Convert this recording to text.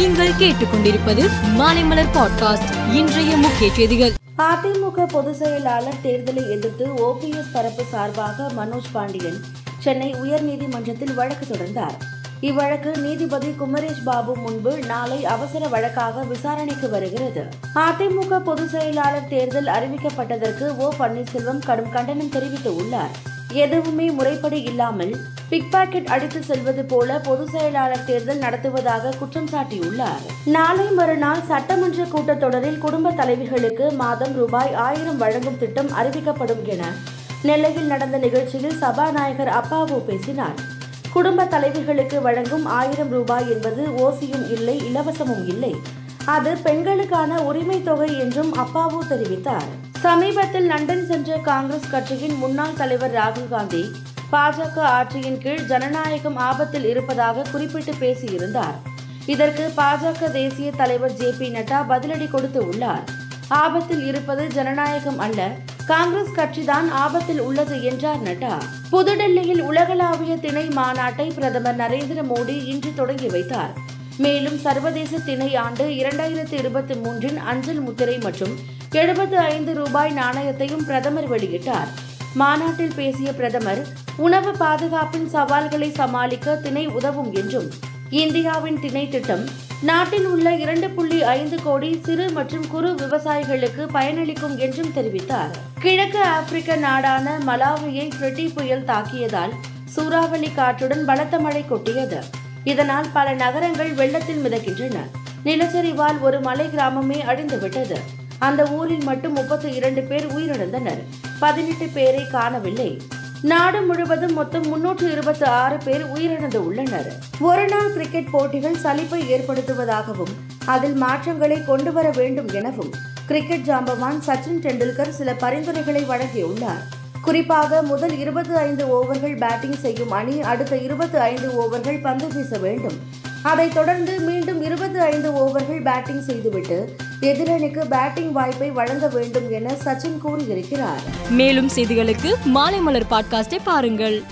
நீங்கள் கேட்டுக்கொண்டிருப்பது மாலைமலர் பாட்காஸ்ட் இன்றைய முக்கிய செய்திகள். அதிமுக பொதுச் செயலாளர் தேர்தலை எதிர்த்து ஓபிஎஸ் தரப்பு சார்பாக மனோஜ் பாண்டியன் சென்னை உயர்நீதிமன்றத்தில் வழக்கு தொடர்ந்தார். இவ்வழக்கு நீதிபதி குமரேஷ் பாபு முன்பு நாளை அவசர வழக்காக விசாரணைக்கு வருகிறது. அதிமுக பொதுச் செயலாளர் தேர்தல் அறிவிக்கப்பட்டதற்கு ஓ பன்னீர்செல்வம் கடும் கண்டனம் தெரிவித்துள்ளார். எதுவுமே முறைப்படி இல்லாமல் பிக் பாக்கெட் அடித்து செல்வது போல பொதுச் செயலாளர் தேர்தல் நடத்துவதாக குற்றம் சாட்டியுள்ளார். நாளை மறுநாள் சட்டமன்ற கூட்டத்தொடரில் குடும்ப தலைவிகளுக்கு மாதம் ரூபாய் ஆயிரம் வழங்கும் திட்டம் அறிவிக்கப்படும் என நெல்லையில் நடந்த நிகழ்ச்சியில் சபாநாயகர் அப்பாவு பேசினார். குடும்ப தலைவிகளுக்கு வழங்கும் ஆயிரம் ரூபாய் என்பது ஓசியும் இல்லை இலவசமும் இல்லை. அது பெண்களுக்கான உரிமை தொகை என்றும் அப்பாவு தெரிவித்தார். சமீபத்தில் லண்டன் சென்ற காங்கிரஸ் கட்சியின் முன்னாள் தலைவர் ராகுல் காந்தி பாஜக ஆட்சியின் கீழ் ஜனநாயகம் ஆபத்தில் இருப்பதாக குறிப்பிட்டு பேசியிருந்தார். இதற்கு பாஜக தேசிய தலைவர் ஜே பி நட்டா பதிலடி கொடுத்து உள்ளார். ஆபத்தில் இருப்பது ஜனநாயகம் அல்ல காங்கிரஸ் கட்சிதான் ஆபத்தில் உள்ளது என்றார் நட்டா. புதுடெல்லியில் உலகளாவிய திணை மாநாட்டை பிரதமர் நரேந்திர மோடி இன்று தொடங்கி வைத்தார். மேலும் சர்வதேச திணை ஆண்டு இரண்டாயிரத்தி இருபத்தி மூன்றின் அஞ்சல் முத்திரை மற்றும் எழுபத்து ஐந்து ரூபாய் நாணயத்தையும் பிரதமர் வெளியிட்டார். மாநாட்டில் பேசிய பிரதமர் உணவு பாதுகாப்பின் சவால்களை சமாளிக்க திணை உதவும் என்றும் இந்தியாவின் திணை திட்டம் நாட்டில் உள்ள இரண்டு புள்ளி ஐந்து கோடி சிறு மற்றும் குறு விவசாயிகளுக்கு பயனளிக்கும் என்றும் தெரிவித்தார். கிழக்கு ஆப்பிரிக்க நாடான மலாவியை ஃப்ரெட்டி புயல் தாக்கியதால் சூறாவளி காற்றுடன் பலத்த மழை கொட்டியது. இதனால் பல நகரங்கள் வெள்ளத்தில் மிதக்கின்றன. நிலச்சரிவால் ஒரு மலை கிராமமே அழிந்துவிட்டது. அந்த ஊரில் மட்டும் முப்பத்தி இரண்டு பேர் உயிரிழந்தனர். பதினெட்டு பேரை காணவில்லை. நாடு முழுவதும் மொத்தம் முன்னூற்று இருபத்தி ஆறு பேர் உயிரிழந்து உள்ளனர். ஒருநாள் கிரிக்கெட் போட்டிகள் சலிப்பை ஏற்படுத்துவதாகவும் அதில் மாற்றங்களை கொண்டு வர வேண்டும் எனவும் கிரிக்கெட் ஜாம்பவான் சச்சின் டெண்டுல்கர் சில பரிந்துரைகளை வழங்கியுள்ளார். குறிப்பாக முதல் இருபத்தி ஐந்து ஓவர்கள் பேட்டிங் செய்யும் அணி அடுத்த இருபத்தி ஐந்து ஓவர்கள் பந்து வீச வேண்டும். அதைத் தொடர்ந்து மீண்டும் இருபத்தி ஐந்து ஓவர்கள் பேட்டிங் செய்துவிட்டு எதிரணிக்கு பேட்டிங் வாய்ப்பை வழங்க வேண்டும் என சச்சின் கூறியிருக்கிறார். மேலும் செய்திகளுக்கு மாலை மலர் பாட்காஸ்டை பாருங்கள்.